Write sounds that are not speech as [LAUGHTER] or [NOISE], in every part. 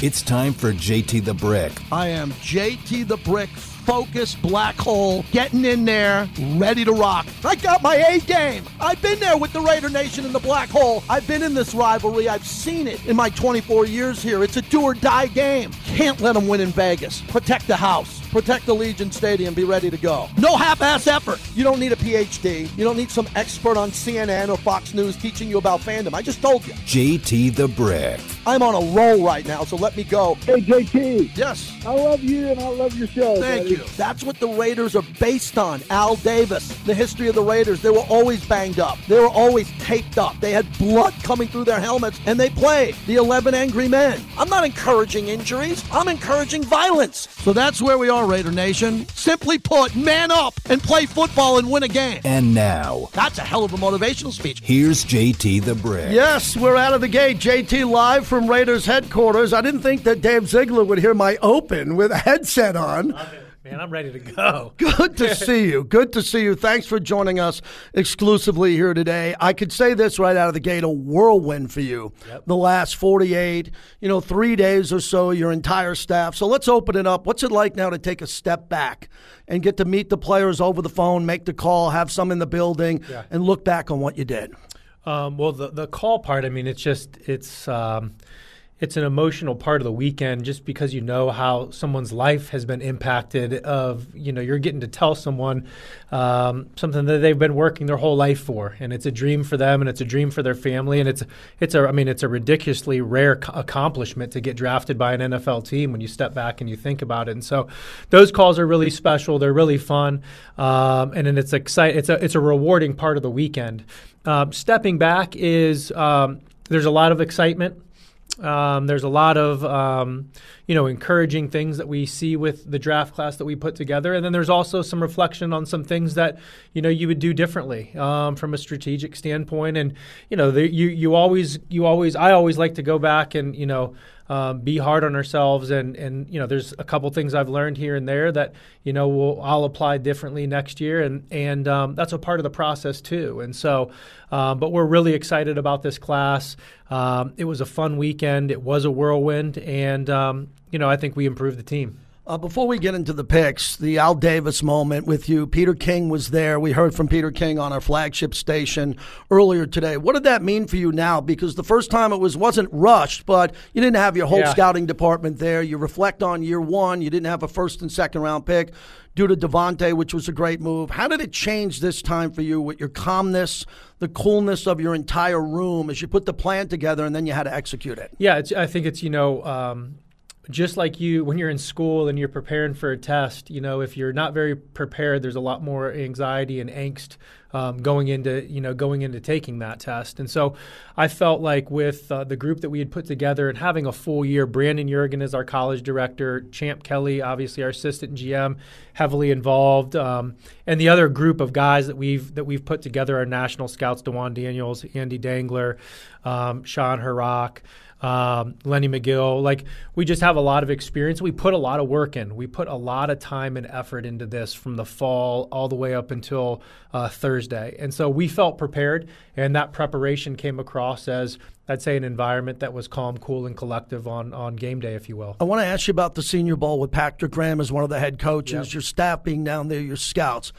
It's time for JT the Brick. I am JT the Brick, focused black hole, getting in there, ready to rock. I got my A game. I've been there with the Raider Nation in the black hole. I've been in this rivalry. I've seen it in my 24 years here. It's a do or die game. Can't let them win in Vegas. Protect the house. Protect the Legion Stadium. Be ready to go. No half-ass effort. You don't need a PhD. You don't need some expert on CNN or Fox News teaching you about fandom. I just told you. JT the Brick. I'm on a roll right now, so let me go. Hey, JT. Yes. I love you and I love your show. Thank buddy. you. That's what the Raiders are based on. Al Davis, the history of the Raiders. They were always banged up. They were always taped up. They had blood coming through their helmets, and they played the 11 Angry Men. I'm not encouraging injuries. I'm encouraging violence. So that's where we are, Raider Nation. Simply put, man up and play football and win a game. And now, That's a hell of a motivational speech. here's JT the Brick. Yes, we're out of the gate. JT live from Raiders headquarters. I didn't think that Dave Ziegler would hear my open with a headset on. Man, I'm ready to go. [LAUGHS] Good to see you. Good to see you. Thanks for joining us exclusively here today. I could say this right out of the gate a whirlwind for you. The last 48, you know, three days or so, your entire staff. So let's open it up. What's it like now to take a step back and get to meet the players over the phone, make the call, have some in the building, Yeah. and look back on what you did? Um, well, the the call part. I mean, it's just it's um, it's an emotional part of the weekend, just because you know how someone's life has been impacted. Of you know, you're getting to tell someone um, something that they've been working their whole life for, and it's a dream for them, and it's a dream for their family, and it's it's a I mean, it's a ridiculously rare co- accomplishment to get drafted by an NFL team when you step back and you think about it. And so, those calls are really special. They're really fun, um, and then it's exciting It's a it's a rewarding part of the weekend. Um, stepping back is um, there's a lot of excitement. Um, there's a lot of um, you know encouraging things that we see with the draft class that we put together, and then there's also some reflection on some things that you know you would do differently um, from a strategic standpoint. And you know the, you you always you always I always like to go back and you know um, be hard on ourselves. And and you know there's a couple things I've learned here and there that you know we'll, I'll apply differently next year. And and um, that's a part of the process too. And so um, but we're really excited about this class. Um, it was a fun weekend. It was a whirlwind. And um, you know I think we improved the team. Uh, before we get into the picks, the Al Davis moment with you, Peter King was there. We heard from Peter King on our flagship station earlier today. What did that mean for you now? Because the first time it was wasn't rushed, but you didn't have your whole Yeah. scouting department there. You reflect on year one. You didn't have a first and second round pick due to Davante, which was a great move. How did it change this time for you with your calmness, the coolness of your entire room as you put the plan together and then you had to execute it? Yeah, it's, I think it's you know um, just like you when you're in school and you're preparing for a test. You know, if you're not very prepared, there's a lot more anxiety and angst um, going into you know going into taking that test. And so I felt like with uh, the group that we had put together and having a full year, Brandon Yeargan is our college director, Champ Kelly, obviously our assistant GM, heavily involved, um, and the other group of guys that we've that we've put together, our national scouts, Dewan Daniels, Andy Dangler, um, Sean Harak um, Lenny McGill. Like we just have a lot of experience. We put a lot of work in. We put a lot of time and effort into this from the fall all the way up until uh, Thursday, and so we felt prepared. And that preparation came across as I'd say an environment that was calm, cool, and collective on on game day, if you will. I want to ask you about the Senior Bowl with Patrick Graham as one of the head coaches, your staff being down there, your scouts.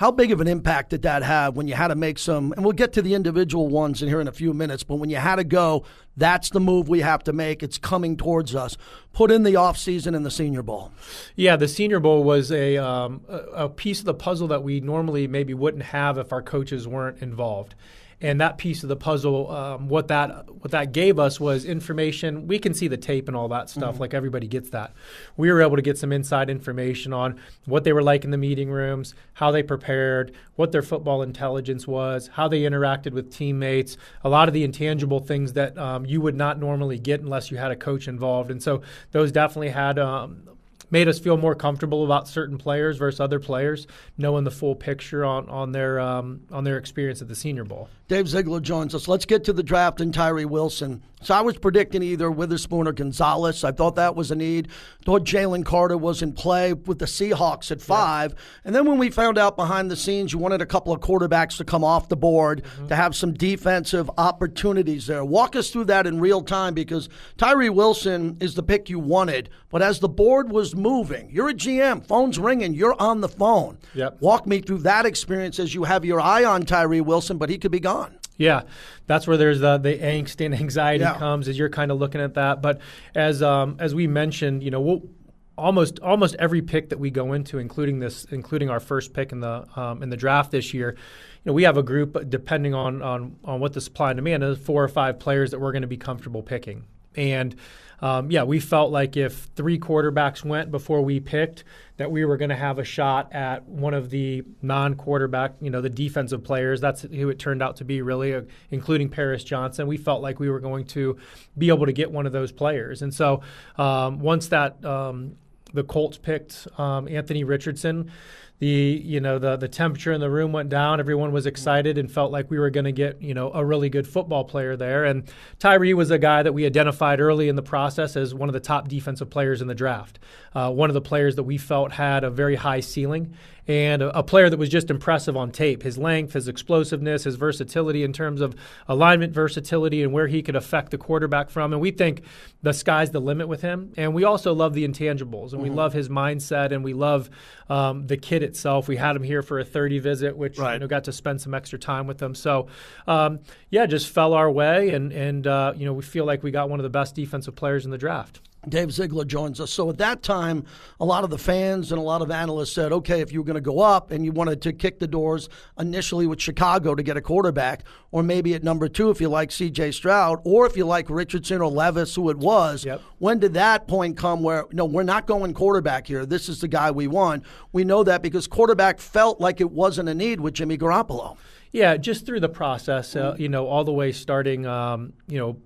How big of an impact did that have when you had to make some? And we'll get to the individual ones in here in a few minutes. But when you had to go, that's the move we have to make. It's coming towards us. Put in the offseason and the Senior Bowl. Yeah, the Senior Bowl was a, um, a a piece of the puzzle that we normally maybe wouldn't have if our coaches weren't involved. And that piece of the puzzle, um, what that what that gave us was information. We can see the tape and all that stuff, like everybody gets that. We were able to get some inside information on what they were like in the meeting rooms, how they prepared, what their football intelligence was, how they interacted with teammates, a lot of the intangible things that um, you would not normally get unless you had a coach involved. And so those definitely had um, made us feel more comfortable about certain players versus other players, knowing the full picture on on their um, on their experience at the Senior Bowl. Dave Ziegler joins us. Let's get to the draft and Tyree Wilson. So I was predicting either Witherspoon or Gonzalez. I thought that was a need. Thought Jalen Carter was in play with the Seahawks at five. Yeah. And then when we found out behind the scenes you wanted a couple of quarterbacks to come off the board mm-hmm. to have some defensive opportunities there. Walk us through that in real time because Tyree Wilson is the pick you wanted. But as the board was moving, you're a GM, phone's ringing, you're on the phone. Yep. Walk me through that experience as you have your eye on Tyree Wilson, but he could be gone. Yeah, that's where there's the, the angst and anxiety yeah. comes as you're kind of looking at that. But as um, as we mentioned, you know, we'll, almost almost every pick that we go into, including this, including our first pick in the um, in the draft this year, you know, we have a group depending on on on what the supply and demand is, four or five players that we're going to be comfortable picking, and um, yeah, we felt like if three quarterbacks went before we picked, that we were going to have a shot at one of the non-quarterback, you know, the defensive players. That's who it turned out to be, really, uh, including Paris Johnson. We felt like we were going to be able to get one of those players, and so um, once that um, the Colts picked um, Anthony Richardson the you know the the temperature in the room went down. Everyone was excited and felt like we were going to get you know a really good football player there. And Tyree was a guy that we identified early in the process as one of the top defensive players in the draft. Uh, one of the players that we felt had a very high ceiling and a, a, player that was just impressive on tape. His length, his explosiveness, his versatility in terms of alignment versatility and where he could affect the quarterback from. And we think the sky's the limit with him. And we also love the intangibles, and mm-hmm. we love his mindset, and we love um, the kid itself. We had him here for a 30 visit, which right. you know got to spend some extra time with him. So um, yeah, just fell our way, and and uh, you know we feel like we got one of the best defensive players in the draft. Dave Ziegler joins us. So at that time, a lot of the fans and a lot of analysts said, okay, if you were going to go up and you wanted to kick the doors initially with Chicago to get a quarterback, or maybe at number two if you like C.J. Stroud, or if you like Richardson or Levis, who it was, yep. when did that point come where, no, we're not going quarterback here. This is the guy we want. We know that because quarterback felt like it wasn't a need with Jimmy Garoppolo. Yeah, just through the process, uh, you know, all the way starting, um, you know,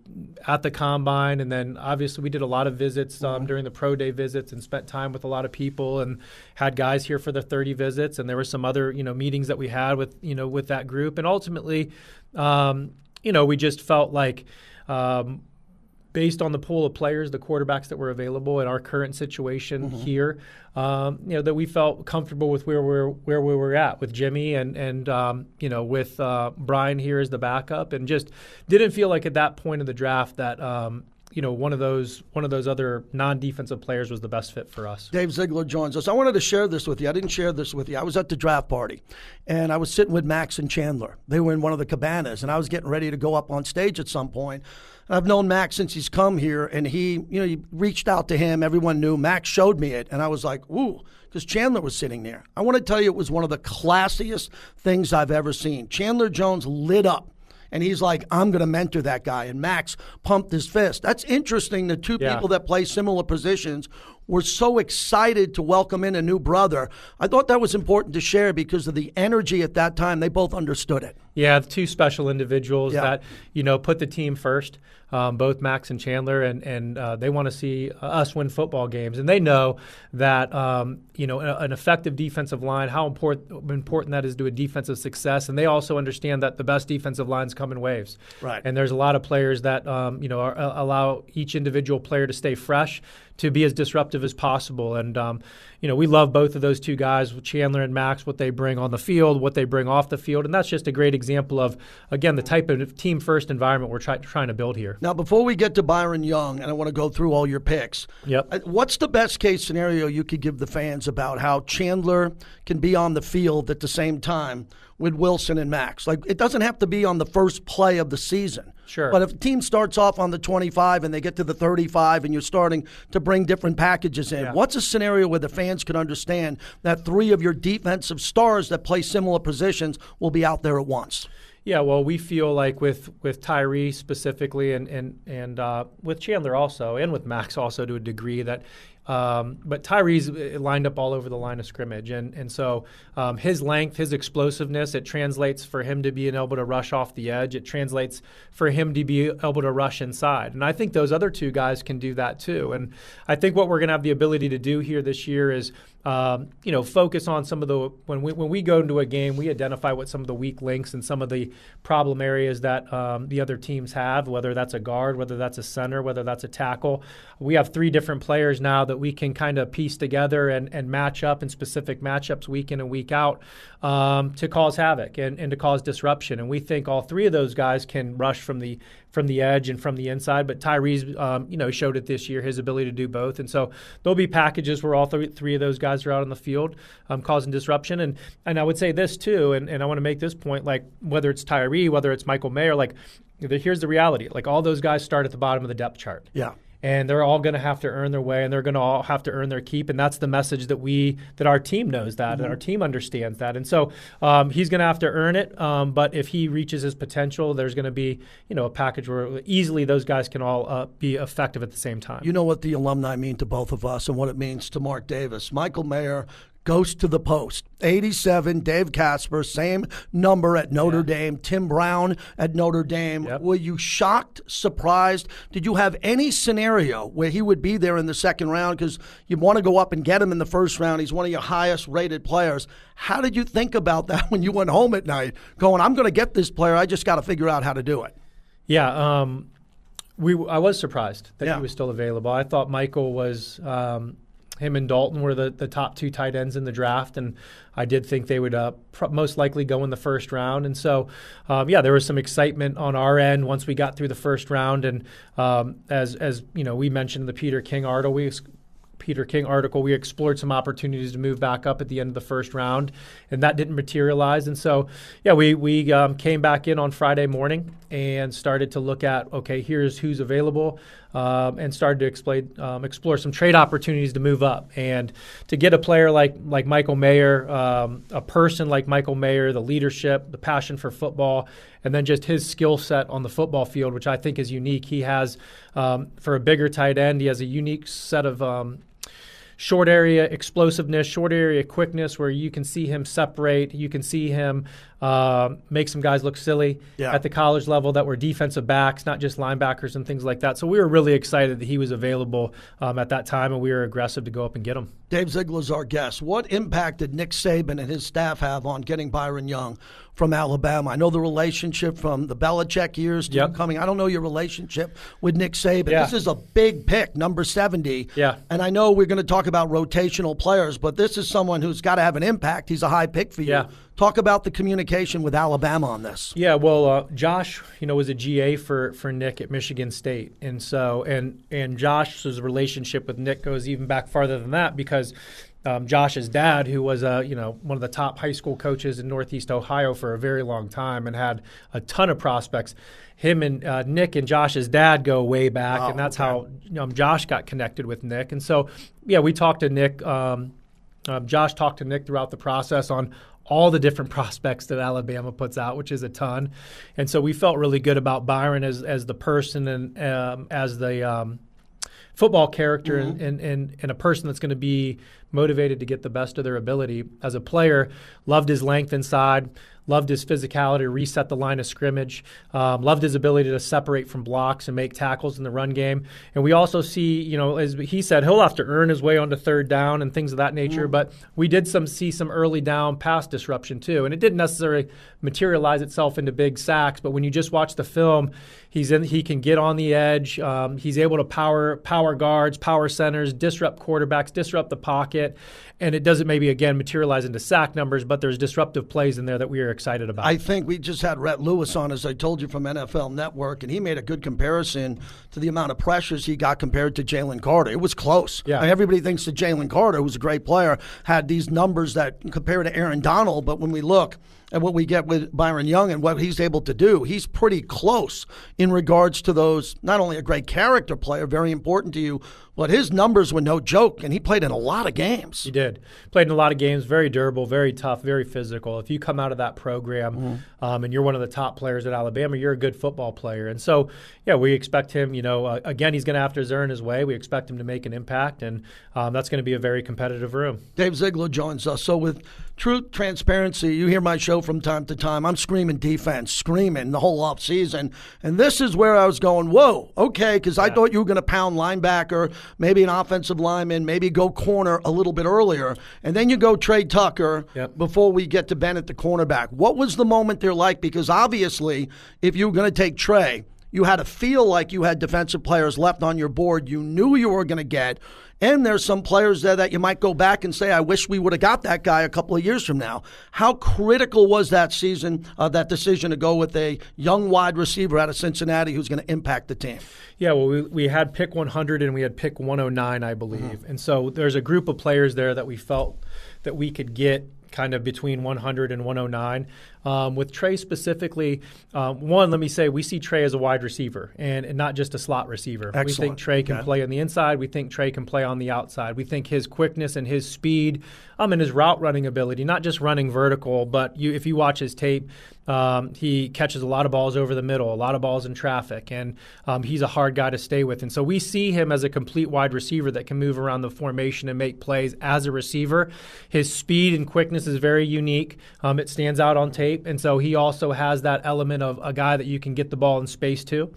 at the combine, and then obviously we did a lot of visits um, mm-hmm. during the pro day visits and spent time with a lot of people and had guys here for the 30 visits, and there were some other, you know, meetings that we had with, you know, with that group, and ultimately, um, you know, we just felt like. Um, based on the pool of players, the quarterbacks that were available in our current situation mm-hmm. here, um, you know that we felt comfortable with where we're where we were at with Jimmy and and um, you know with uh, Brian here as the backup, and just didn't feel like at that point of the draft that. Um, you know, one of those one of those other non-defensive players was the best fit for us. Dave Ziegler joins us. I wanted to share this with you. I didn't share this with you. I was at the draft party, and I was sitting with Max and Chandler. They were in one of the cabanas, and I was getting ready to go up on stage at some point. I've known Max since he's come here, and he, you know, he reached out to him. Everyone knew. Max showed me it, and I was like, ooh, because Chandler was sitting there. I want to tell you, it was one of the classiest things I've ever seen. Chandler Jones lit up. And he's like, I'm going to mentor that guy. And Max pumped his fist. That's interesting. The two yeah. people that play similar positions were so excited to welcome in a new brother. I thought that was important to share because of the energy at that time. They both understood it. Yeah, two special individuals yeah. that you know put the team first. Um, both Max and Chandler, and and uh, they want to see us win football games, and they know that um, you know an effective defensive line, how important important that is to a defensive success, and they also understand that the best defensive lines come in waves. Right. And there's a lot of players that um, you know are, allow each individual player to stay fresh to be as disruptive as possible. And um, you know, we love both of those two guys, Chandler and Max, what they bring on the field, what they bring off the field, and that's just a great example of again the type of team first environment we're try- trying to build here. Now, before we get to Byron Young, and I want to go through all your picks. Yep. Uh, what's the best case scenario you could give the fans about how Chandler can be on the field at the same time with Wilson and Max? Like, it doesn't have to be on the first play of the season. Sure. But if a team starts off on the 25 and they get to the 35 and you're starting to bring different packages in, yeah. what's a scenario where the fans can understand that three of your defensive stars that play similar positions will be out there at once? Yeah, well, we feel like with with Tyree specifically, and and and uh, with Chandler also, and with Max also to a degree, that Um, but Tyree's uh, lined up all over the line of scrimmage, and and so um, his length, his explosiveness, it translates for him to be able to rush off the edge. It translates for him to be able to rush inside, and I think those other two guys can do that too. And I think what we're going to have the ability to do here this year is um, you know, focus on some of the when we when we go into a game, we identify what some of the weak links and some of the problem areas that um, the other teams have, whether that's a guard, whether that's a center, whether that's a tackle. We have three different players now that we can kind of piece together and, and match up in specific matchups week in and week out um, to cause havoc and, and to cause disruption. And we think all three of those guys can rush from the from the edge and from the inside. But Tyree's, um, you know, showed it this year, his ability to do both. And so there'll be packages where all three, three of those guys are out on the field um, causing disruption. And and I would say this too, and, and I want to make this point, like whether it's Tyree, whether it's Michael Mayer, like here's the reality. Like all those guys start at the bottom of the depth chart. Yeah and they're all going to have to earn their way and they're going to all have to earn their keep and that's the message that we that our team knows that mm-hmm. and our team understands that. And so um, he's going to have to earn it um, but if he reaches his potential there's going to be you know a package where easily those guys can all uh, be effective at the same time. You know what the alumni mean to both of us and what it means to mark davis. Michael mayer goes to the post. 87, Dave Casper, same number at Notre yeah. Dame. Tim Brown at Notre Dame. Yep. Were you shocked, surprised? Did you have any scenario where he would be there in the second round? Because you want to go up and get him in the first round. He's one of your highest rated players. How did you think about that [LAUGHS] when you went home at night going, I'm going to get this player. I just got to figure out how to do it? Yeah. Um, we, I was surprised that yeah. he was still available. I thought Michael was um, him and Dalton were the, the top two tight ends in the draft, and I did think they would uh, most likely go in the first round. And so, um, yeah, there was some excitement on our end once we got through the first round. And um, as as you know, we mentioned the Peter King article, we Peter King article, we explored some opportunities to move back up at the end of the first round, and that didn't materialize. And so, yeah, we we um, came back in on Friday morning and started to look at okay, here's who's available, um, and started to um, explore some trade opportunities to move up and to get a player like like Michael Mayer, um, a person like Michael Mayer, the leadership, the passion for football, and then just his skill set on the football field, which I think is unique. He has um, for a bigger tight end, he has a unique set of um, short area explosiveness, short area quickness, where you can see him separate. You can see him uh, make some guys look silly yeah. at the college level that were defensive backs, not just linebackers and things like that. So we were really excited that he was available um, at that time, and we were aggressive to go up and get him. Dave Ziegler's our guest. What impact did Nick Saban and his staff have on getting Byron Young from Alabama? I know the relationship from the Belichick years to yep. coming. I don't know your relationship with Nick Saban. Yeah. This is a big pick, number 70. Yeah. And I know we're going to talk about rotational players, but this is someone who's got to have an impact. He's a high pick for you. Yeah. Talk about the communication with Alabama on this. Yeah, well, uh, Josh, you know, was a GA for for Nick at Michigan State, and so and and Josh's relationship with Nick goes even back farther than that because um, Josh's dad, who was a you know one of the top high school coaches in Northeast Ohio for a very long time and had a ton of prospects. Him and uh, Nick and Josh's dad go way back, oh, and that's okay. how um, Josh got connected with Nick. And so, yeah, we talked to Nick. Um, um, Josh talked to Nick throughout the process on all the different [LAUGHS] prospects that Alabama puts out, which is a ton. And so we felt really good about Byron as as the person and um, as the um, football character mm-hmm. and, and, and, and, a person that's going to be motivated to get the best of their ability. As a player, loved his length inside, Loved his physicality, reset the line of scrimmage. Um, loved his ability to separate from blocks and make tackles in the run game. And we also see, you know, as he said, he'll have to earn his way onto third down and things of that nature. Mm. But we did some see some early down pass disruption too, and it didn't necessarily materialize itself into big sacks. But when you just watch the film, he's in. He can get on the edge. Um, he's able to power power guards, power centers, disrupt quarterbacks, disrupt the pocket, and it doesn't maybe again materialize into sack numbers, but there's disruptive plays in there that we are excited about. I think we just had Rhett Lewis on, as I told you from NFL Network, and he made a good comparison to the amount of pressures he got compared to Jalen Carter. It was close. Yeah. I mean, everybody thinks that Jalen Carter, who's a great player, had these numbers that compare to Aaron Donald, but when we look and what we get with Byron Young and what he's able to do, he's pretty close in regards to those. Not only a great character player, very important to you, but his numbers were no joke, and he played in a lot of games. He did. Played in a lot of games, very durable, very tough, very physical. If you come out of that program mm-hmm. um, and you're one of the top players at Alabama, you're a good football player. And so, yeah, we expect him, you know, uh, again, he's going to have to earn his way. We expect him to make an impact, and um, that's going to be a very competitive room. Dave Ziegler joins us. So, with truth, transparency, you hear my show from time to time. I'm screaming defense, screaming the whole off season. And this is where I was going, whoa, okay, because yeah. I thought you were going to pound linebacker maybe an offensive lineman, maybe go corner a little bit earlier, and then you go Tre Tucker yep. before we get to Bennett, the cornerback. What was the moment there like? Because obviously, if you were going to take Tre, you had to feel like you had defensive players left on your board you knew you were going to get. And there's some players there that you might go back and say, I wish we would have got that guy a couple of years from now. How critical was that season, uh, that decision to go with a young wide receiver out of Cincinnati who's going to impact the team? Yeah, well, we, we had pick 100 and we had pick 109, I believe. Mm-hmm. And so there's a group of players there that we felt that we could get kind of between 100 and 109. Um, with Tre specifically, um, one, let me say, we see Tre as a wide receiver and, and not just a slot receiver. Excellent. We think Tre can okay. play on the inside. We think Tre can play on the outside. We think his quickness and his speed um, and his route running ability, not just running vertical, but you, if you watch his tape, um, he catches a lot of balls over the middle, a lot of balls in traffic, and um, he's a hard guy to stay with. And so we see him as a complete wide receiver that can move around the formation and make plays as a receiver. His speed and quickness is very unique. Um, it stands out on tape and so he also has that element of a guy that you can get the ball in space to,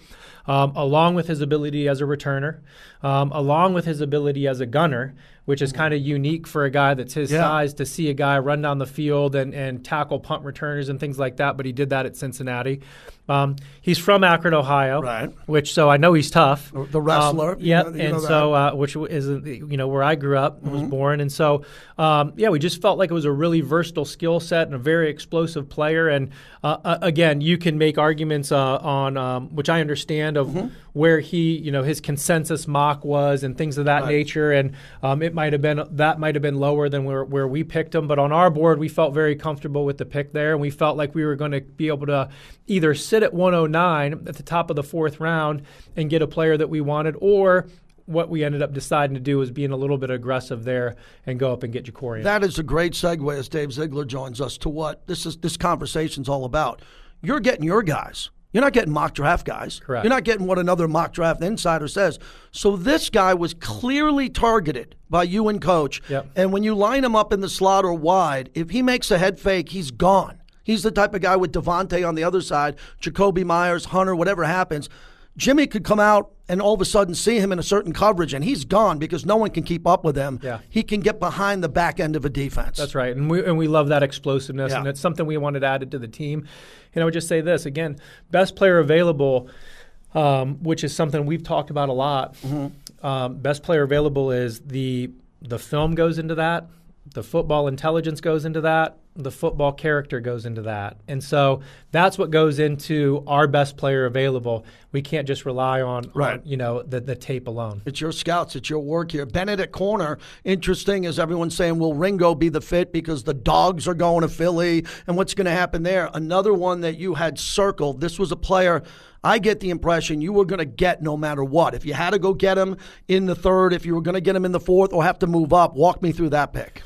um, along with his ability as a returner, um, along with his ability as a gunner, which is kind of unique for a guy that's his yeah. size to see a guy run down the field and, and tackle punt returners and things like that. But he did that at Cincinnati. Um, he's from Akron, Ohio, right? Which so I know he's tough. The wrestler, um, yeah. And so uh, which is you know where I grew up, mm-hmm. was born, and so um, yeah, we just felt like it was a really versatile skill set and a very explosive player. And uh, uh, again, you can make arguments uh, on um, which I understand of mm-hmm. where he you know his consensus mock was and things of that right. nature, and um, it might have been that might have been lower than where where we picked him. But on our board, we felt very comfortable with the pick there, and we felt like we were going to be able to either sit at 109 at the top of the fourth round and get a player that we wanted, or what we ended up deciding to do was being a little bit aggressive there and go up and get Jakorian. That is a great segue as Dave Ziegler joins us to what this is this conversation's all about. You're getting your guys. You're not getting mock draft guys. Correct. You're not getting what another mock draft insider says. So this guy was clearly targeted by you and coach. Yep. And when you line him up in the slot or wide, if he makes a head fake, he's gone. He's the type of guy with Davante on the other side, Jakobi Meyers, Hunter, whatever happens. Jimmy could come out and all of a sudden see him in a certain coverage, and he's gone because no one can keep up with him. Yeah. He can get behind the back end of a defense. That's right, and we and we love that explosiveness, yeah. and it's something we wanted added to the team. And I would just say this again: best player available, um, which is something we've talked about a lot. Mm-hmm. Um, best player available is the the film goes into that, the football intelligence goes into that, the football character goes into that. And so that's what goes into our best player available. We can't just rely on, right. On, you know, the, the tape alone. It's your scouts, it's your work here. Benedict Corner, interesting is everyone's saying, will Ringo be the fit because the dogs are going to Philly and what's going to happen there? Another one that you had circled. This was a player I get the impression you were going to get no matter what. If you had to go get him in the third, if you were going to get him in the fourth or have to move up, walk me through that pick.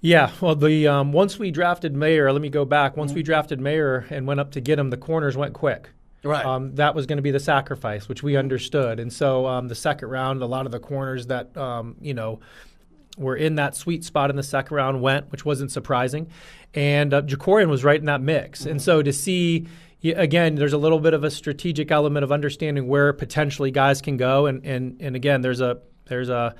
Yeah, well, the um, once we drafted Mayer, let me go back. Once mm-hmm. we drafted Mayer and went up to get him, the corners went quick. Right. Um, that was going to be the sacrifice, which we understood, and so um, the second round, a lot of the corners that um, you know were in that sweet spot in the second round went, which wasn't surprising, and uh, Jakorian was right in that mix, mm-hmm. and so to see. Again, there's a little bit of a strategic element of understanding where potentially guys can go, and, and, and again, there's a there's a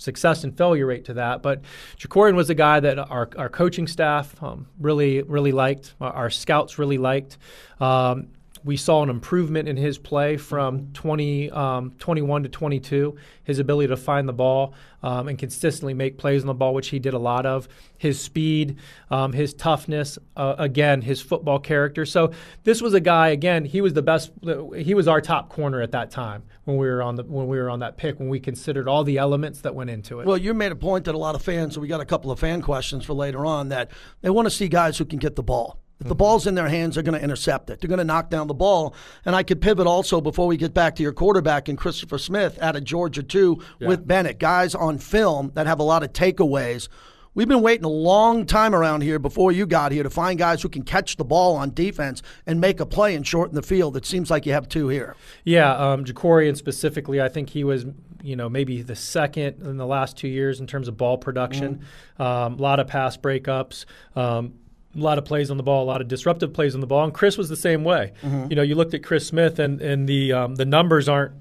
success and failure rate to that. But Jakorian was a guy that our, our coaching staff um, really, really liked, our scouts really liked. Um, we saw an improvement in his play from 20, um, 21 to 22. His ability to find the ball um, and consistently make plays on the ball, which he did a lot of. His speed, um, his toughness, uh, again, his football character. So this was a guy. Again, he was the best. He was our top corner at that time when we were on the when we were on that pick. When we considered all the elements that went into it. Well, you made a point that a lot of fans. So we got a couple of fan questions for later on that they want to see guys who can get the ball If the ball's in their hands, they're going to intercept it. They're going to knock down the ball. And I could pivot also before we get back to your quarterback and Christopher Smith out of Georgia too with Bennett, guys on film that have a lot of takeaways. We've been waiting a long time around here before you got here to find guys who can catch the ball on defense and make a play and shorten the field. It seems like you have two here. Yeah, um, Jakorian specifically, I think he was, you know, maybe the second in the last two years in terms of ball production. Um, a lot of pass breakups. Um, a lot of plays on the ball, a lot of disruptive plays on the ball, and Chris was the same way. You know, you looked at Chris Smith, and and the um, the numbers aren't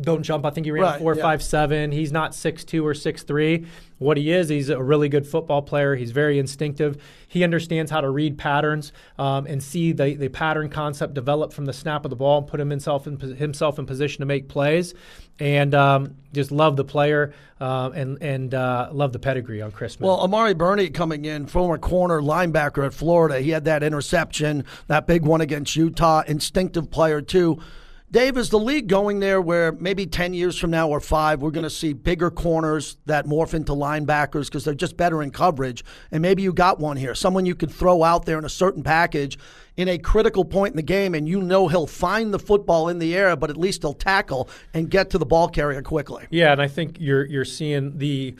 don't jump. I think he ran Right, four yeah. five seven. He's not six two or six three. What he is, he's a really good football player. He's very instinctive. He understands how to read patterns um, and see the, the pattern concept develop from the snap of the ball and put himself in, himself in position to make plays. And um, just love the player um, and and uh, love the pedigree on Chris Well, Amari Burney coming in, former corner linebacker at Florida. He had that interception, that big one against Utah. Instinctive player, too. Dave, is the league going there where maybe 10 years from now or five, we're going to see bigger corners that morph into linebackers because they're just better in coverage? And maybe you got one here, someone you could throw out there in a certain package in a critical point in the game, and you know he'll find the football in the air, but at least he'll tackle and get to the ball carrier quickly. Yeah, and I think you're you're seeing the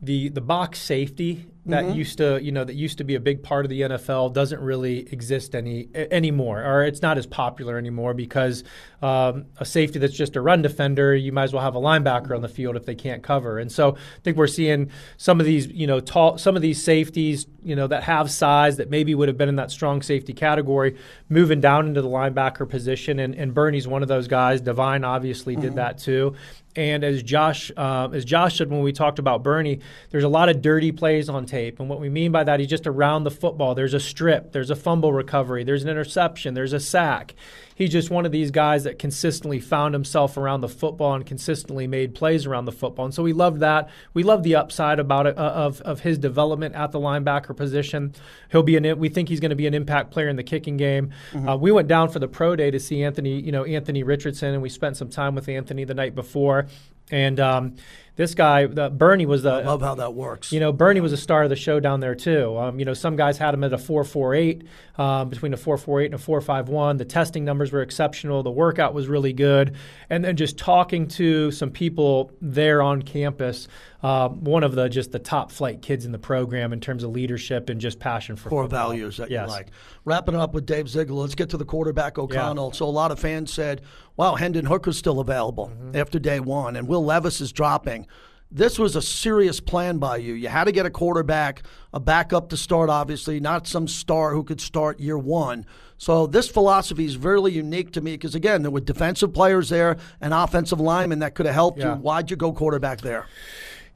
the the box safety that Mm-hmm. used to you know that used to be a big part of the NFL doesn't really exist any anymore, or it's not as popular anymore because um, a safety that's just a run defender, you might as well have a linebacker on the field if they can't cover. And so I think we're seeing some of these you know tall some of these safeties you know that have size that maybe would have been in that strong safety category moving down into the linebacker position, and, and Burney's one of those guys. Divine obviously did that too. And as Josh, uh, as Josh said when we talked about Burney, there's a lot of dirty plays on tape, and what we mean by that is just around the football. There's a strip, there's a fumble recovery, there's an interception, there's a sack. He's just one of these guys that consistently found himself around the football and consistently made plays around the football. And so we loved that. We love the upside about it uh, of of his development at the linebacker position. He'll be an we think he's going to be an impact player in the kicking game. Uh, we went down for the pro day to see Anthony, you know Anthony Richardson, and we spent some time with Anthony the night before. And um, this guy, the, Burney, was the I Love how that works. you know, Burney was a star of the show down there too. Um, you know, some guys had him at a four four eight, um, between a four four eight and a four five one. The testing numbers were exceptional. The workout was really good, and then just talking to some people there on campus. Uh, one of the just the top flight kids in the program in terms of leadership and just passion for core football. values that Yes. you like. Wrapping up with Dave Ziegler, let's get to the quarterback O'Connell. So a lot of fans said, "Wow, Hendon Hooker's still available Mm-hmm. after day one, and Will Levis is dropping." This was a serious plan by you. You had to get a quarterback, a backup to start, obviously, not some star who could start year one. So this philosophy is really unique to me because again, there were defensive players there and offensive linemen that could have helped Yeah. you. Why'd you go quarterback there?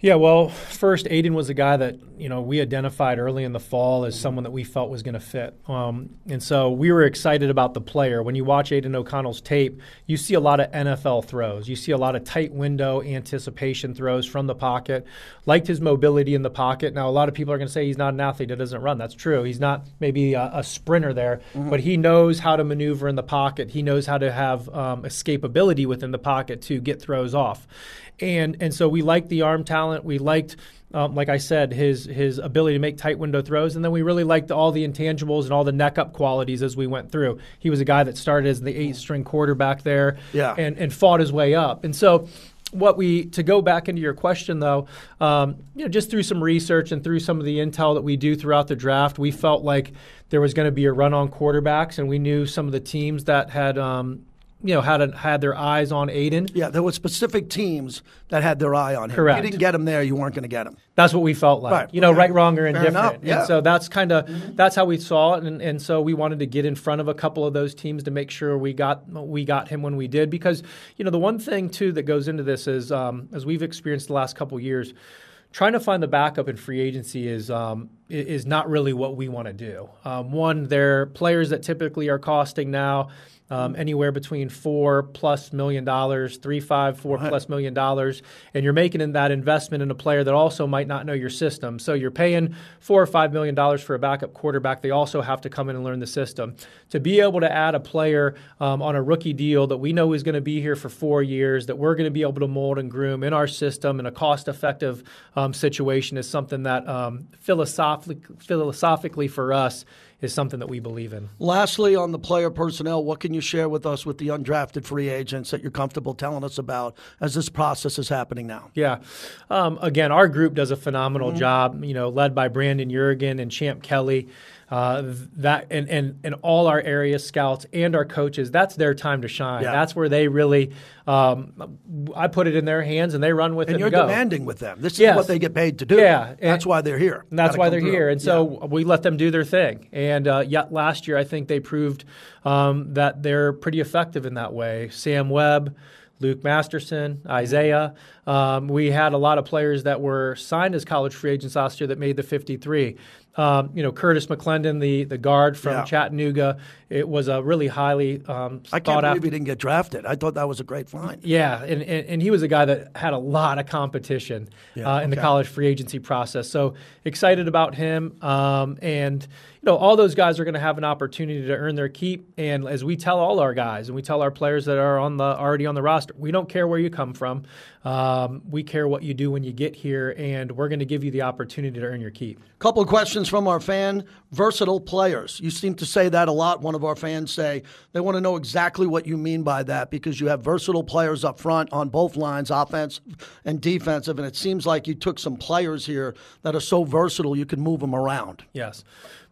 Yeah, well, first, Aidan was a guy that you know we identified early in the fall as someone that we felt was going to fit, um, and so we were excited about the player. When you watch Aidan O'Connell's tape, you see a lot of NFL throws. You see a lot of tight window anticipation throws from the pocket. Liked his mobility in the pocket. Now, a lot of people are going to say he's not an athlete that doesn't run. That's true. He's not maybe a, a sprinter there, but he knows how to maneuver in the pocket. He knows how to have um, escapability within the pocket to get throws off and and so we liked the arm talent. We liked, um, like I said, his his ability to make tight window throws, and then we really liked all the intangibles and all the neck up qualities as we went through. He was a guy that started as the eight string quarterback there, Yeah. and and fought his way up, and so. What we to go back into your question though, um, you know, just through some research and through some of the intel that we do throughout the draft, we felt like there was going to be a run on quarterbacks, and we knew some of the teams that had, um, you know, had a, had their eyes on Aidan. Yeah, there were specific teams that had their eye on him. Correct. If You didn't get him there, you weren't going to get him. That's what we felt like. Right. You know, right, wrong, or Fair indifferent. enough. Yeah. And so that's kind of that's how we saw it, and, and so we wanted to get in front of a couple of those teams to make sure we got we got him when we did. Because you know, the one thing too that goes into this is um, as we've experienced the last couple of years. Trying to find the backup in free agency is um, is not really what we want to do. Um, one, they're players that typically are costing now um, anywhere between four plus million dollars, three, five, four plus million dollars, and you're making in that investment in a player that also might not know your system. So you're paying four or five million dollars for a backup quarterback. They also have to come in and learn the system. To be able to add a player um, on a rookie deal that we know is going to be here for four years, that we're going to be able to mold and groom in our system in a cost-effective um, situation is something that um, philosophically, philosophically for us is something that we believe in. Lastly, on the player personnel, what can you share with us with the undrafted free agents that you're comfortable telling us about as this process is happening now? Yeah. Um, again, our group does a phenomenal mm-hmm. job, you know, led by Brandon Yeargan and Champ Kelly. Uh, that and, and and all our area scouts and our coaches, that's their time to shine. Yeah. That's where they really. Um, I put it in their hands and they run with and it. And you're demanding with them. This is yes. what they get paid to do. Yeah, that's why they're here. that's why they're through. here. And so yeah. we let them do their thing. And uh, yet last year, I think they proved um, that they're pretty effective in that way. Sam Webb. Luke Masterson, Isaiah. Um, we had a lot of players that were signed as college free agents last year that made the 53. Um, you know, Curtis McClendon, the the guard from yeah. Chattanooga, it was a really highly um, I can't believe after. he didn't get drafted. I thought that was a great find. Yeah, and, and, and he was a guy that had a lot of competition yeah, uh, in okay. the college free agency process. So excited about him, um, and you know, all those guys are going to have an opportunity to earn their keep. And as we tell all our guys, and we tell our players that are on the already on the roster, we don't care where you come from. Um, we care what you do when you get here, and we're going to give you the opportunity to earn your keep. Couple of questions from our fan: versatile players. You seem to say that a lot. One of our fans say they want to know exactly what you mean by that because you have versatile players up front on both lines, offense and defensive, and it seems like you took some players here that are so versatile you can move them around. Yes,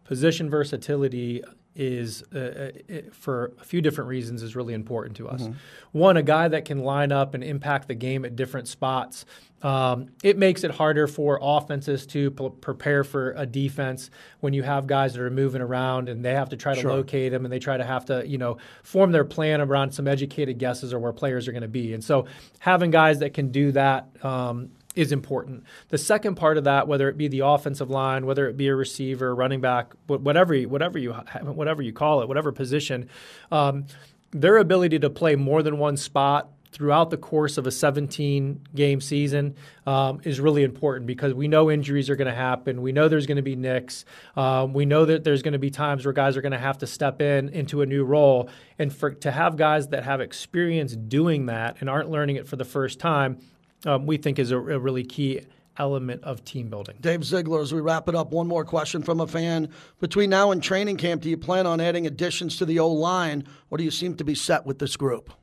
position versatility is uh, uh for a few different reasons is really important to us. Mm-hmm. One, a guy that can line up and impact the game at different spots. Um, it makes it harder for offenses to p- prepare for a defense when you have guys that are moving around and they have to try to sure. locate them and they try to have to you know form their plan around some educated guesses or where players are going to be. And so having guys that can do that um, is important. The second part of that, whether it be the offensive line, whether it be a receiver, running back, whatever whatever you whatever you call it, whatever position, um, their ability to play more than one spot throughout the course of a 17 game season um, is really important because we know injuries are going to happen. We know there's going to be nicks. Um, we know that there's going to be times where guys are going to have to step in into a new role. And for to have guys that have experience doing that and aren't learning it for the first time um, we think is a, a really key element of team building. Dave Ziegler, as we wrap it up, one more question from a fan. Between now and training camp, do you plan on adding additions to the O line, or do you seem to be set with this group?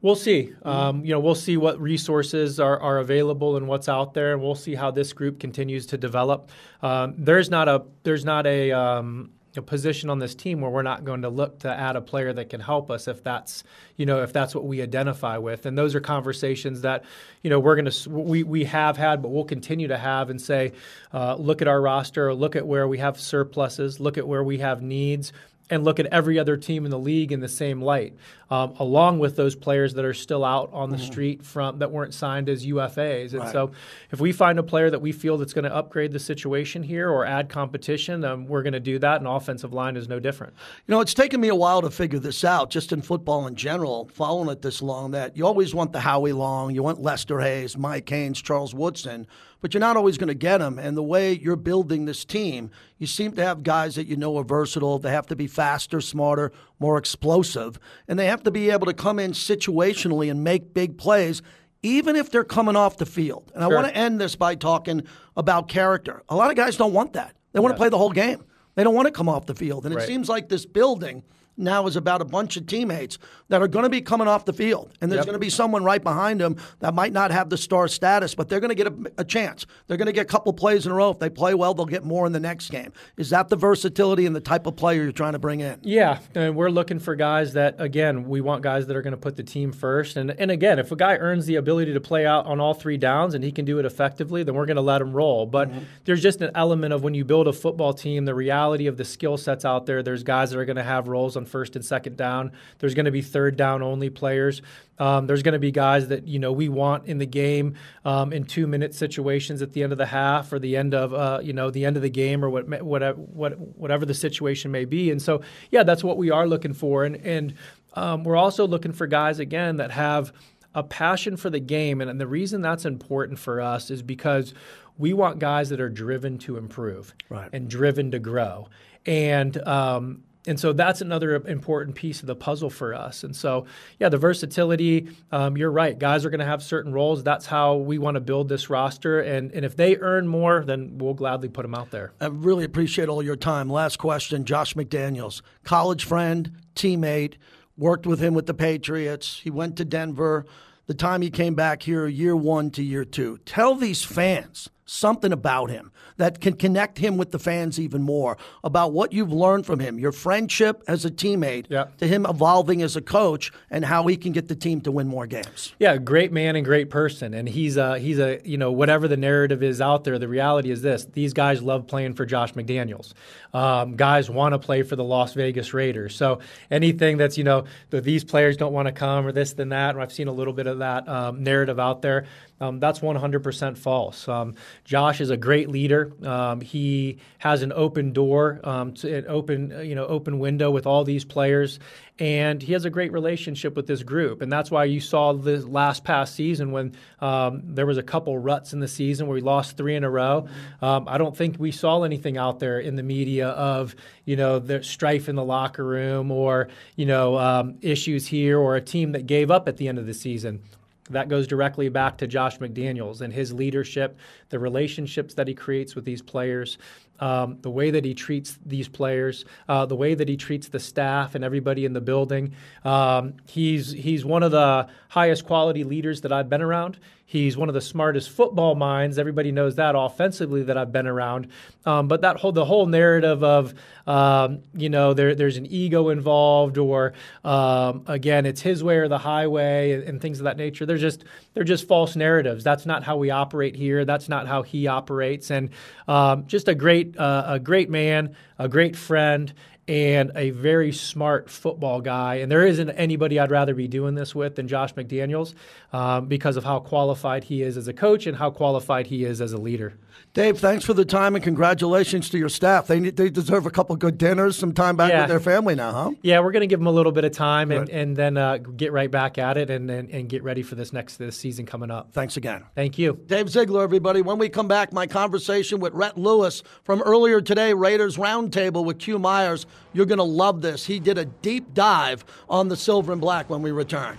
We'll see. Um, you know, we'll see what resources are, are available and what's out there, and we'll see how this group continues to develop. Um, there's not a there's not a um, a position on this team where we're not going to look to add a player that can help us if that's you know if that's what we identify with. And those are conversations that you know we're going to we, we have had but we'll continue to have and say uh, look at our roster look at where we have surpluses look at where we have needs and look at every other team in the league in the same light, um, along with those players that are still out on the mm-hmm. street from that weren't signed as UFAs. And right. so, if we find a player that we feel that's going to upgrade the situation here or add competition, um, we're going to do that. And offensive line is no different. You know, it's taken me a while to figure this out, just in football in general, following it this long. That you always want the Howie Long, you want Lester Hayes, Mike Haynes, Charles Woodson but you're not always going to get them. And the way you're building this team, you seem to have guys that you know are versatile. They have to be faster, smarter, more explosive, and they have to be able to come in situationally and make big plays. Even if they're coming off the field. And sure. I want to end this by talking about character. A lot of guys don't want that. They want yeah. to play the whole game. They don't want to come off the field. And right. it seems like this building now is about a bunch of teammates that are going to be coming off the field. And there's yep. going to be someone right behind them that might not have the star status, but they're going to get a, a, chance. They're going to get a couple plays in a row. If they play well, they'll get more in the next game. Is that the versatility and the type of player you're trying to bring in? Yeah. And we're looking for guys that, again, we want guys that are going to put the team first. And, and again, if a guy earns the ability to play out on all three downs and he can do it effectively, then we're going to let him roll. But mm-hmm. there's just an element of when you build a football team, the reality of the skill sets out there, there's guys that are going to have roles on first and second down. There's going to be third down only players. Um, there's going to be guys that you know we want in the game um, in two minute situations at the end of the half or the end of uh, you know the end of the game or what, whatever whatever the situation may be. And so yeah, that's what we are looking for. And and um, we're also looking for guys again that have a passion for the game. And, and the reason that's important for us is because we want guys that are driven to improve right. and driven to grow. And um, and so that's another important piece of the puzzle for us. And so, yeah, the versatility, um, you're right. Guys are going to have certain roles. That's how we want to build this roster. And, and if they earn more, then we'll gladly put them out there. I really appreciate all your time. Last question Josh McDaniels, college friend, teammate, worked with him with the Patriots. He went to Denver. The time he came back here, year one to year two. Tell these fans something about him that can connect him with the fans even more about what you've learned from him, your friendship as a teammate, yep. to him evolving as a coach, and how he can get the team to win more games. Yeah, great man and great person, and he's a he's a you know whatever the narrative is out there. The reality is this: these guys love playing for Josh McDaniels. Um, guys want to play for the Las Vegas Raiders. So anything that's you know the, these players don't want to come or this than that, and I've seen a little bit of that um, narrative out there. Um, that's 100% false. Um, Josh is a great leader. Um, he has an open door, um, an open you know open window with all these players, and he has a great relationship with this group. And that's why you saw this last past season when um, there was a couple ruts in the season where we lost three in a row. Um, I don't think we saw anything out there in the media of you know the strife in the locker room or you know issues here or a team that gave up at the end of the season. That goes directly back to Josh McDaniels and his leadership, the relationships that he creates with these players, um, the way that he treats these players, uh, the way that he treats the staff and everybody in the building. Um, he's he's one of the highest quality leaders that I've been around. He's one of the smartest football minds. Everybody knows that offensively that I've been around. Um, but that whole the whole narrative of um, you know there, there's an ego involved, or um, again it's his way or the highway, and, and, things of that nature. They're just they're just false narratives. That's not how we operate here. That's not how he operates. And um, just a great uh, a great man, a great friend, and a very smart football guy. And there isn't anybody I'd rather be doing this with than Josh McDaniels um, because of how qualified he is as a coach and how qualified he is as a leader. Dave, thanks for the time and congratulations to your staff. They they deserve a couple good dinners, some time back yeah. with their family now, huh? Yeah, we're going to give them a little bit of time and, and then uh, get right back at it and, and, and get ready for this next this season coming up. Thanks again. Thank you. Dave Ziegler, everybody. When we come back, my conversation with Rhett Lewis from earlier today, Raiders Roundtable with Q Myers. You're going to love this. He did a deep dive on the silver and black when we return.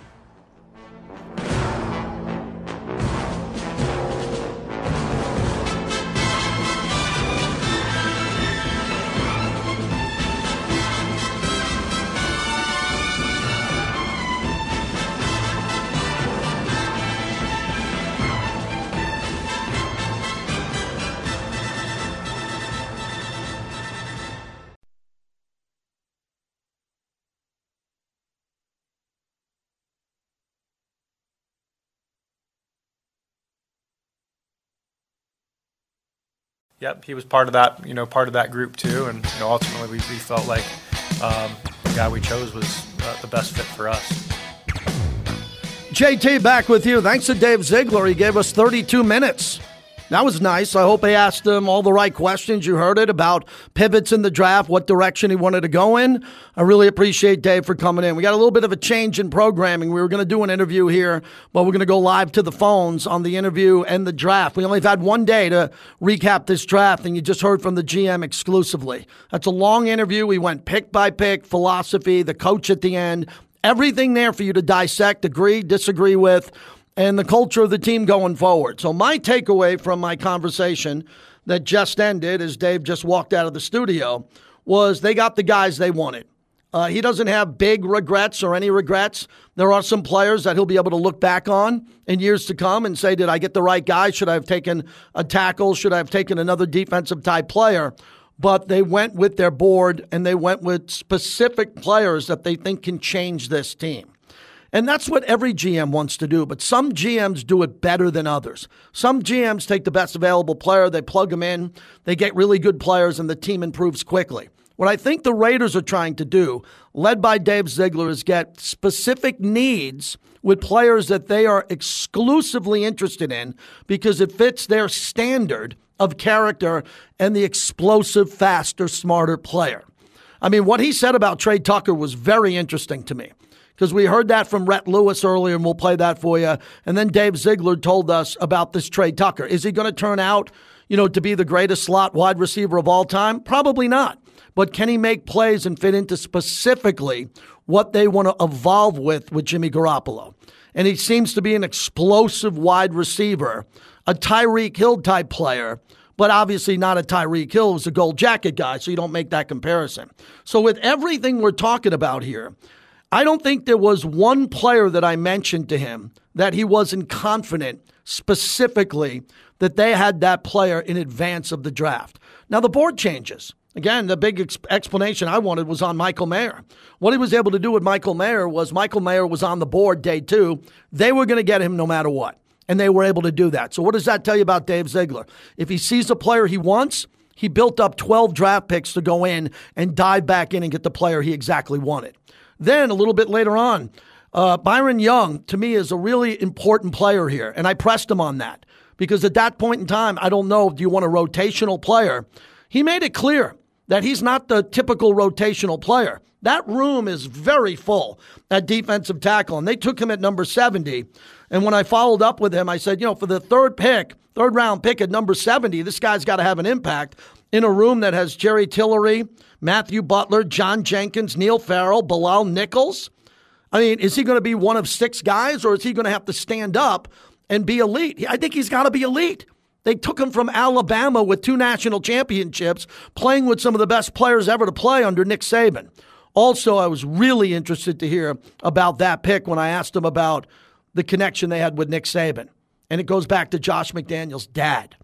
Yep, he was part of that, you know, part of that group too, and you know, ultimately we, we felt like um, the guy we chose was uh, the best fit for us. JT back with you. Thanks to Dave Ziegler. He gave us 32 minutes that was nice. I hope he asked him all the right questions. You heard it about pivots in the draft, what direction he wanted to go in. I really appreciate Dave for coming in. We got a little bit of a change in programming. We were going to do an interview here, but we're going to go live to the phones on the interview and the draft. We only had one day to recap this draft, and you just heard from the GM exclusively. That's a long interview. We went pick by pick, philosophy, the coach at the end, everything there for you to dissect, agree, disagree with and the culture of the team going forward. So, my takeaway from my conversation that just ended, as Dave just walked out of the studio, was they got the guys they wanted. Uh, he doesn't have big regrets or any regrets. There are some players that he'll be able to look back on in years to come and say, Did I get the right guy? Should I have taken a tackle? Should I have taken another defensive type player? But they went with their board and they went with specific players that they think can change this team. And that's what every GM wants to do, but some GMs do it better than others. Some GMs take the best available player, they plug them in, they get really good players, and the team improves quickly. What I think the Raiders are trying to do, led by Dave Ziegler, is get specific needs with players that they are exclusively interested in because it fits their standard of character and the explosive, faster, smarter player. I mean, what he said about Tre Tucker was very interesting to me because we heard that from Rhett Lewis earlier, and we'll play that for you. And then Dave Ziegler told us about this Tre Tucker. Is he going to turn out, you know, to be the greatest slot wide receiver of all time? Probably not. but can he make plays and fit into specifically what they want to evolve with with Jimmy Garoppolo? And he seems to be an explosive wide receiver, a Tyreek Hill type player, but obviously not a Tyreek Hill who's a gold jacket guy, so you don't make that comparison. So, with everything we're talking about here, I don't think there was one player that I mentioned to him that he wasn't confident specifically that they had that player in advance of the draft. Now, the board changes. Again, the big ex- explanation I wanted was on Michael Mayer. What he was able to do with Michael Mayer was Michael Mayer was on the board day two. They were going to get him no matter what, and they were able to do that. So, what does that tell you about Dave Ziegler? If he sees a player he wants, he built up 12 draft picks to go in and dive back in and get the player he exactly wanted. Then, a little bit later on, uh, Byron Young, to me, is a really important player here, and I pressed him on that because at that point in time, I don't know, do you want a rotational player? He made it clear that he's not the typical rotational player. That room is very full at defensive tackle, and they took him at number 70. And when I followed up with him, I said, you know, for the third pick, third round pick at number 70, this guy's got to have an impact in a room that has Jerry Tillery, Matthew Butler, John Jenkins, Neil Farrell, Bilal Nichols. I mean, is he going to be one of six guys, or is he going to have to stand up and be elite? I think he's got to be elite. They took him from Alabama with two national championships, playing with some of the best players ever to play under Nick Saban. Also, I was really interested to hear about that pick when I asked him about the connection they had with Nick Saban. And it goes back to Josh McDaniels' dad.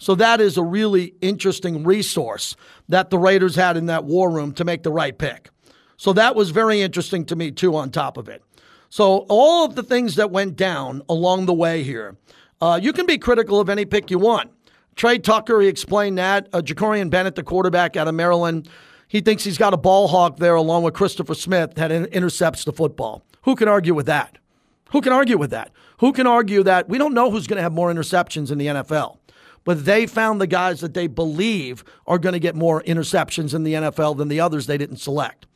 So that is a really interesting resource that the Raiders had in that war room to make the right pick. So that was very interesting to me, too, on top of it. So all of the things that went down along the way here uh, you can be critical of any pick you want. Tre Tucker, he explained that. Uh, Jakorian Bennett, the quarterback out of Maryland, he thinks he's got a ball hawk there along with Christopher Smith that intercepts the football. Who can argue with that? Who can argue with that? Who can argue that we don't know who's going to have more interceptions in the NFL? But they found the guys that they believe are going to get more interceptions in the NFL than the others they didn't select.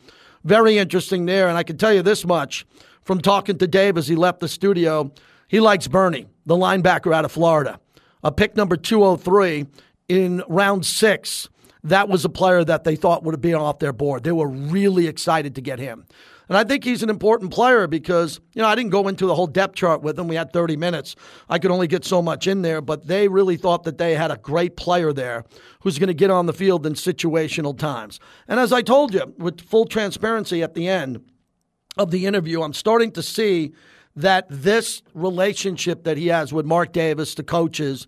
Very interesting there. And I can tell you this much from talking to Dave as he left the studio. He likes Burney, the linebacker out of Florida. A pick number 203 in round six. That was a player that they thought would be off their board. They were really excited to get him. And I think he's an important player because, you know, I didn't go into the whole depth chart with him. We had 30 minutes. I could only get so much in there, but they really thought that they had a great player there who's going to get on the field in situational times. And as I told you, with full transparency at the end of the interview, I'm starting to see that this relationship that he has with Mark Davis, the coaches,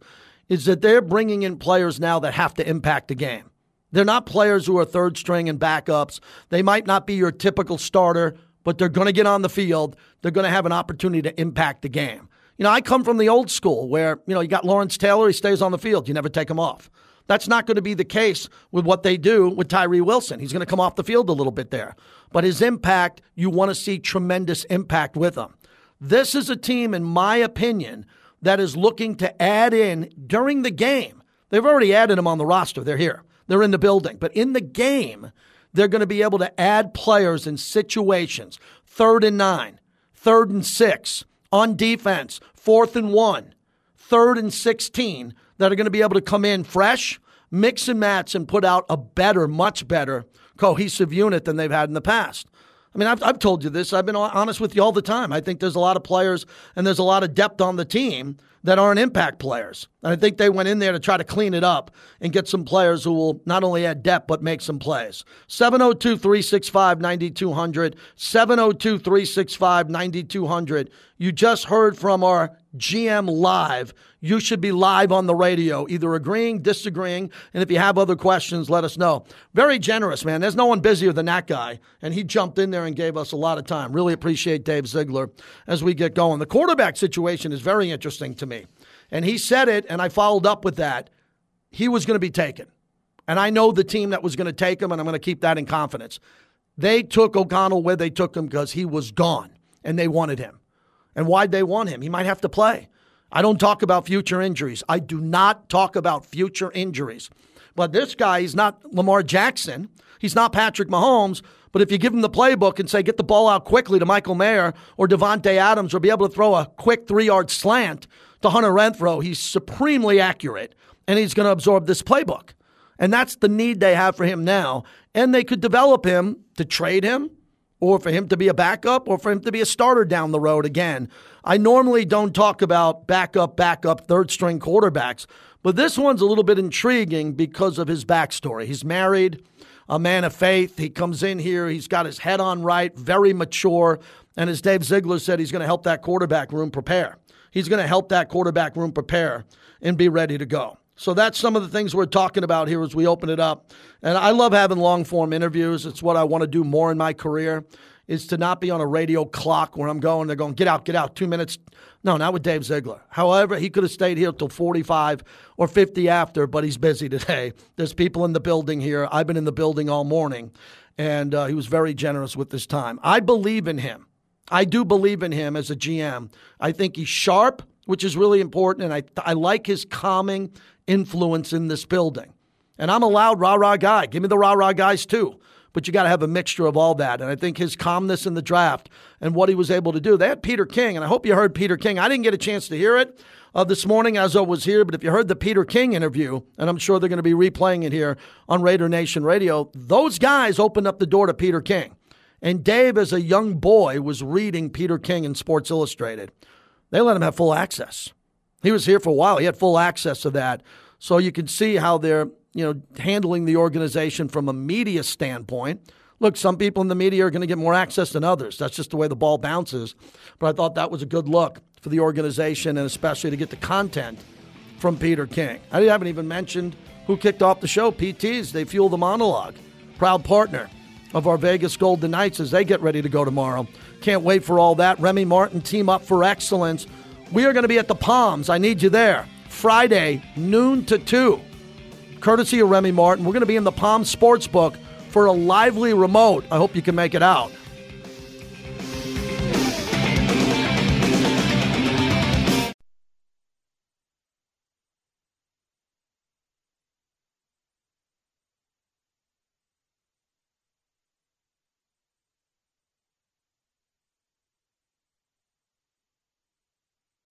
is that they're bringing in players now that have to impact the game. They're not players who are third string and backups. They might not be your typical starter, but they're going to get on the field. They're going to have an opportunity to impact the game. You know, I come from the old school where, you know, you got Lawrence Taylor, he stays on the field. You never take him off. That's not going to be the case with what they do with Tyree Wilson. He's going to come off the field a little bit there. But his impact, you want to see tremendous impact with him. This is a team, in my opinion, that is looking to add in during the game. They've already added him on the roster. They're here, they're in the building. But in the game, they're going to be able to add players in situations third and nine, third and six, on defense, fourth and one, third and 16, that are going to be able to come in fresh, mix and match, and put out a better, much better cohesive unit than they've had in the past. I mean, I've, I've told you this. I've been honest with you all the time. I think there's a lot of players and there's a lot of depth on the team that aren't impact players. And I think they went in there to try to clean it up and get some players who will not only add depth but make some plays. 702 365 9200. 702 365 9200. You just heard from our GM live you should be live on the radio, either agreeing, disagreeing, and if you have other questions, let us know. Very generous, man. There's no one busier than that guy, and he jumped in there and gave us a lot of time. Really appreciate Dave Ziegler as we get going. The quarterback situation is very interesting to me, and he said it, and I followed up with that. He was going to be taken, and I know the team that was going to take him, and I'm going to keep that in confidence. They took O'Connell where they took him because he was gone, and they wanted him. And why'd they want him? He might have to play. I don't talk about future injuries. I do not talk about future injuries. But this guy, he's not Lamar Jackson. He's not Patrick Mahomes. But if you give him the playbook and say, get the ball out quickly to Michael Mayer or Davante Adams or be able to throw a quick three yard slant to Hunter Renfrow, he's supremely accurate and he's going to absorb this playbook. And that's the need they have for him now. and they could develop him to trade him or for him to be a backup or for him to be a starter down the road again. I normally don't talk about backup, backup, third string quarterbacks, but this one's a little bit intriguing because of his backstory. He's married, a man of faith. He comes in here, he's got his head on right, very mature. And as Dave Ziegler said, he's going to help that quarterback room prepare. He's going to help that quarterback room prepare and be ready to go. So that's some of the things we're talking about here as we open it up. And I love having long form interviews. It's what I want to do more in my career is to not be on a radio clock where I'm going, they're going, get out, get out, two minutes. No, not with Dave Ziegler. However, he could have stayed here till 45 or 50 after, but he's busy today. There's people in the building here. I've been in the building all morning, and uh, he was very generous with his time. I believe in him. I do believe in him as a GM. I think he's sharp, which is really important, and I, I like his calming influence in this building. And I'm a loud rah rah guy. Give me the rah rah guys too. But you got to have a mixture of all that. And I think his calmness in the draft and what he was able to do. They had Peter King, and I hope you heard Peter King. I didn't get a chance to hear it uh, this morning as I was here, but if you heard the Peter King interview, and I'm sure they're going to be replaying it here on Raider Nation Radio, those guys opened up the door to Peter King. And Dave, as a young boy, was reading Peter King in Sports Illustrated. They let him have full access. He was here for a while. He had full access to that. So you can see how they're, you know, handling the organization from a media standpoint. Look, some people in the media are going to get more access than others. That's just the way the ball bounces. But I thought that was a good look for the organization and especially to get the content from Peter King. I haven't even mentioned who kicked off the show. PTs, they fuel the monologue. Proud partner of our Vegas Golden Knights as they get ready to go tomorrow. Can't wait for all that. Remy Martin, Team Up for Excellence. We are going to be at the Palms. I need you there. Friday, noon to 2. Courtesy of Remy Martin. We're going to be in the Palm Sportsbook for a lively remote. I hope you can make it out.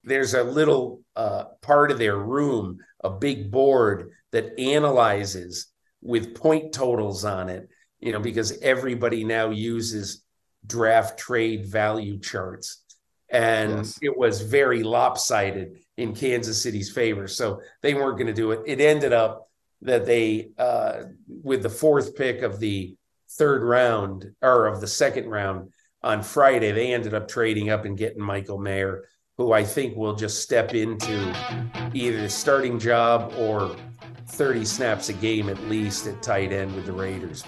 There's a little uh, part of their room, a big board that analyzes with point totals on it, you know, because everybody now uses draft trade value charts. And yes. it was very lopsided in Kansas City's favor. So they weren't going to do it. It ended up that they, uh, with the fourth pick of the third round or of the second round on Friday, they ended up trading up and getting Michael Mayer who I think will just step into either the starting job or 30 snaps a game at least at tight end with the Raiders.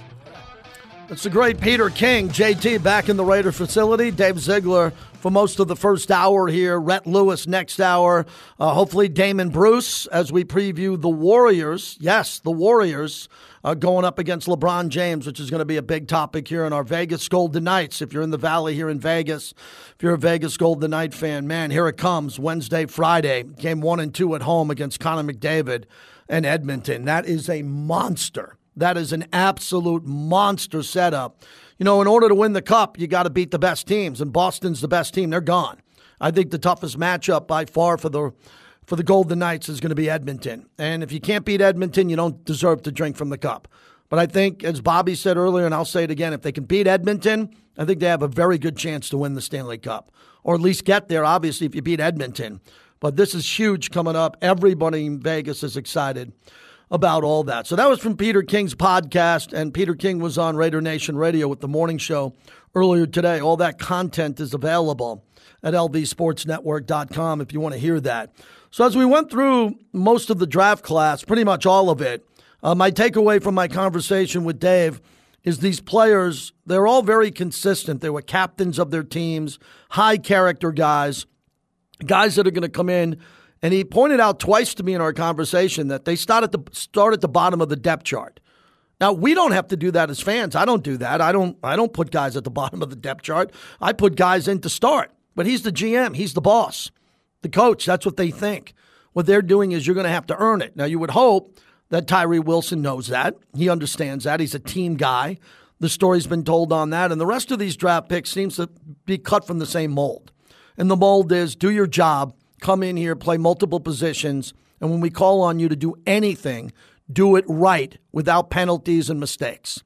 It's the great Peter King, JT, back in the Raider facility. Dave Ziegler for most of the first hour here. Rhett Lewis next hour. Uh, hopefully, Damon Bruce as we preview the Warriors. Yes, the Warriors uh, going up against LeBron James, which is going to be a big topic here in our Vegas Golden Knights. If you're in the Valley here in Vegas, if you're a Vegas Golden Knight fan, man, here it comes Wednesday, Friday. Game one and two at home against Connor McDavid and Edmonton. That is a monster. That is an absolute monster setup. You know, in order to win the cup, you got to beat the best teams, and Boston's the best team. They're gone. I think the toughest matchup by far for the for the Golden Knights is going to be Edmonton. And if you can't beat Edmonton, you don't deserve to drink from the cup. But I think, as Bobby said earlier, and I'll say it again, if they can beat Edmonton, I think they have a very good chance to win the Stanley Cup, or at least get there, obviously, if you beat Edmonton. But this is huge coming up. Everybody in Vegas is excited about all that. So that was from Peter King's podcast, and Peter King was on Raider Nation Radio with the morning show earlier today. All that content is available at lvsportsnetwork.com if you want to hear that. So, as we went through most of the draft class, pretty much all of it, uh, my takeaway from my conversation with Dave is these players, they're all very consistent. They were captains of their teams, high character guys, guys that are going to come in. And he pointed out twice to me in our conversation that they start at the start at the bottom of the depth chart. Now we don't have to do that as fans. I don't do that. I don't. I don't put guys at the [LAUGHS] bottom of the depth chart. I put guys in to start. But he's the GM. He's the boss the coach. That's what they think. What they're doing is you're going to have to earn it. Now, you would hope that Tyree Wilson knows that. He understands that. He's a team guy. The story's been told on that. And the rest of these draft picks seems to be cut from the same mold. And the mold is do your job, come in here, play multiple positions, and when we call on you to do anything, do it right without penalties and mistakes.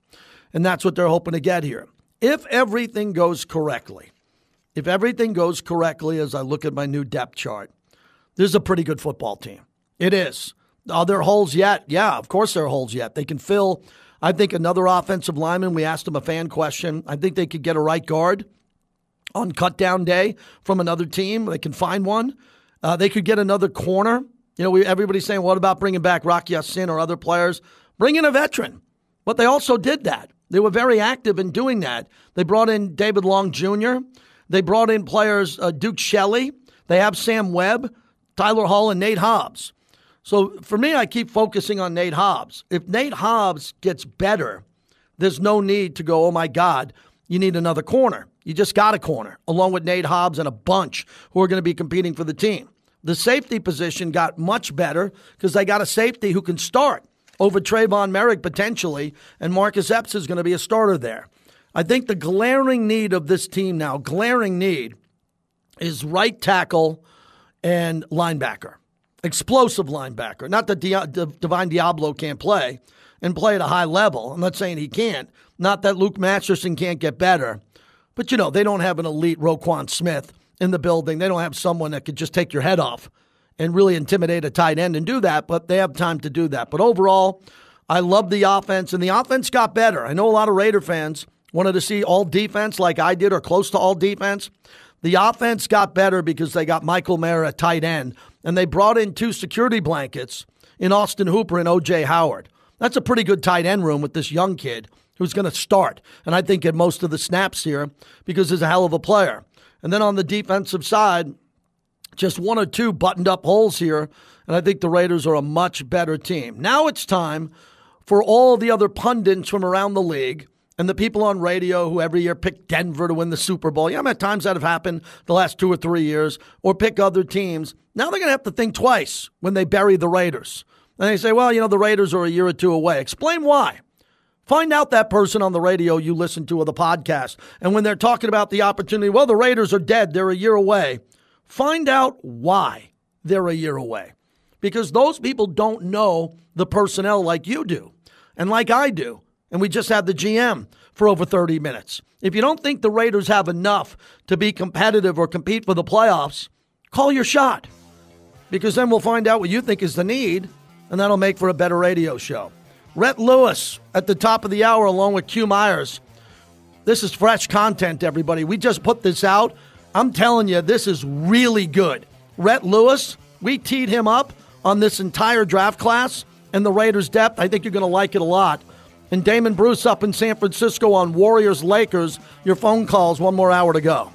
And that's what they're hoping to get here. If everything goes correctly, if everything goes correctly as I look at my new depth chart, this is a pretty good football team. It is. Are there holes yet? Yeah, of course there are holes yet. They can fill, I think, another offensive lineman. We asked them a fan question. I think they could get a right guard on cut down day from another team. They can find one. Uh, they could get another corner. You know, we, everybody's saying, what about bringing back Rock Ya-Sin or other players? Bring in a veteran. But they also did that. They were very active in doing that. They brought in David Long Jr., they brought in players uh, Duke Shelley, they have Sam Webb, Tyler Hall, and Nate Hobbs. So for me, I keep focusing on Nate Hobbs. If Nate Hobbs gets better, there's no need to go, oh my God, you need another corner. You just got a corner, along with Nate Hobbs and a bunch who are going to be competing for the team. The safety position got much better because they got a safety who can start over Tre'von Moehrig potentially, and Marcus Epps is going to be a starter there. I think the glaring need of this team now, glaring need, is right tackle and linebacker. Explosive linebacker. Not that Di- Divine Deablo can't play and play at a high level. I'm not saying he can't. Not that Luke Masterson can't get better. But, you know, they don't have an elite Roquan Smith in the building. They don't have someone that could just take your head off and really intimidate a tight end and do that, but they have time to do that. But overall, I love the offense, and the offense got better. I know a lot of Raider fans wanted to see all defense like I did or close to all defense. The offense got better because they got Michael Mayer at tight end, and they brought in two security blankets in Austin Hooper and O.J. Howard. That's a pretty good tight end room with this young kid who's going to start, and I think get most of the snaps here because he's a hell of a player. And then on the defensive side, just one or two buttoned up holes here, and I think the Raiders are a much better team. Now it's time for all the other pundits from around the league and the people on radio who every year pick Denver to win the Super Bowl. Yeah, I'm at times that have happened the last two or three years, or pick other teams. Now they're going to have to think twice when they bury the Raiders. And they say, well, you know, the Raiders are a year or two away. Explain why. Find out that person on the radio you listen to or the podcast. And when they're talking about the opportunity, well, the Raiders are dead. They're a year away. Find out why they're a year away. Because those people don't know the personnel like you do and like I do. And we just had the GM for over 30 minutes. If you don't think the Raiders have enough to be competitive or compete for the playoffs, call your shot. Because then we'll find out what you think is the need, and that'll make for a better radio show. Rhett Lewis at the top of the hour, along with Q Myers. This is fresh content, everybody. We just put this out I'm telling you, this is really good. Rhett Lewis, we teed him up on this entire draft class and the Raiders' depth. I think you're going to like it a lot. And Damon Bruce up in San Francisco on Warriors Lakers. Your phone calls, one more hour to go.